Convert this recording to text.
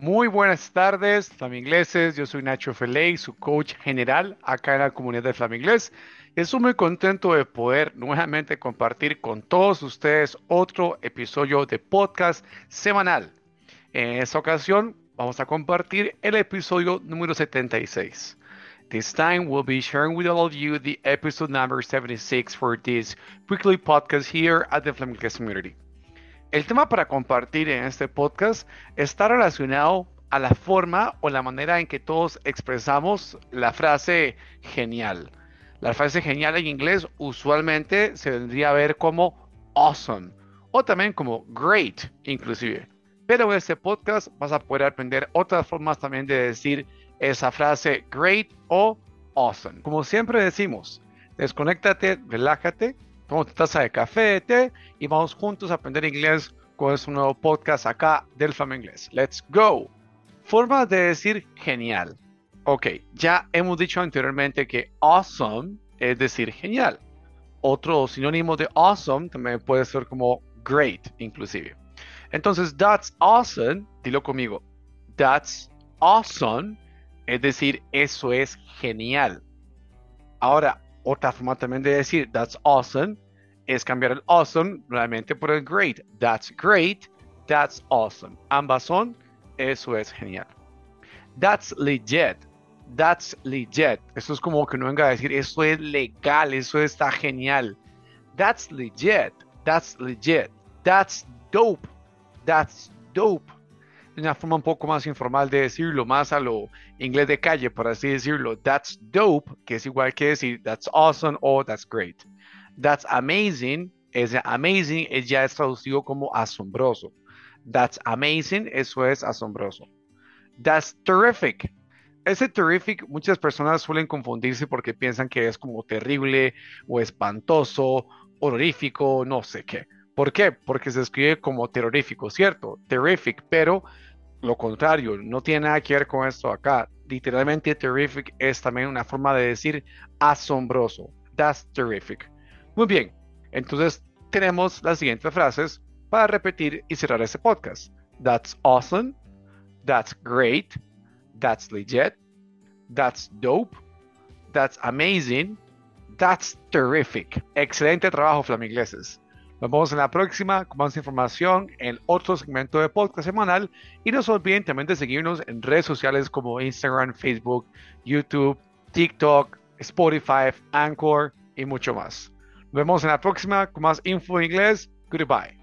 Muy buenas tardes, flamingleses. Yo soy Nacho Feley, su coach general acá en la comunidad de Flaminglés. Estoy muy contento de poder nuevamente compartir con todos ustedes otro episodio de podcast semanal. En esta ocasión vamos a compartir el episodio número 76. This time we'll be sharing with all of you the episode number 76 for this weekly podcast here at the Flaminglés Community. El tema para compartir en este podcast está relacionado a la forma o la manera en que todos expresamos la frase genial. La frase genial en inglés usualmente se vendría a ver como awesome o también como great inclusive. Pero en este podcast vas a poder aprender otras formas también de decir esa frase great o awesome. Como siempre decimos, desconéctate, relájate toma tu taza de café, té y vamos juntos a aprender inglés con este nuevo podcast acá del Fama Inglés. Let's go. Formas de decir genial. Ok, ya hemos dicho anteriormente que awesome es decir genial. Otro sinónimo de awesome también puede ser como great, inclusive. Entonces, that's awesome, dilo conmigo. That's awesome, es decir, eso es genial. Ahora, otra forma también de decir that's awesome es cambiar el awesome nuevamente por el great. That's great, that's awesome. Ambas son, eso es genial. That's legit, that's legit. Eso es como que no venga a decir, eso es legal, eso está genial. That's legit, that's legit. That's dope, that's dope una forma un poco más informal de decirlo, más a lo inglés de calle, por así decirlo. That's dope, que es igual que decir that's awesome o that's great. That's amazing, es amazing, es ya es traducido como asombroso. That's amazing, eso es asombroso. That's terrific. Ese terrific, muchas personas suelen confundirse porque piensan que es como terrible o espantoso, horrorífico, no sé qué. ¿Por qué? Porque se escribe como terrorífico, ¿cierto? Terrific, pero lo contrario, no tiene nada que ver con esto acá. Literalmente, terrific es también una forma de decir asombroso. That's terrific. Muy bien, entonces tenemos las siguientes frases para repetir y cerrar este podcast. That's awesome. That's great. That's legit. That's dope. That's amazing. That's terrific. Excelente trabajo, flamingleses. Nos vemos en la próxima con más información en otro segmento de podcast semanal. Y no se olviden también de seguirnos en redes sociales como Instagram, Facebook, YouTube, TikTok, Spotify, Anchor y mucho más. Nos vemos en la próxima con más info en inglés. Goodbye.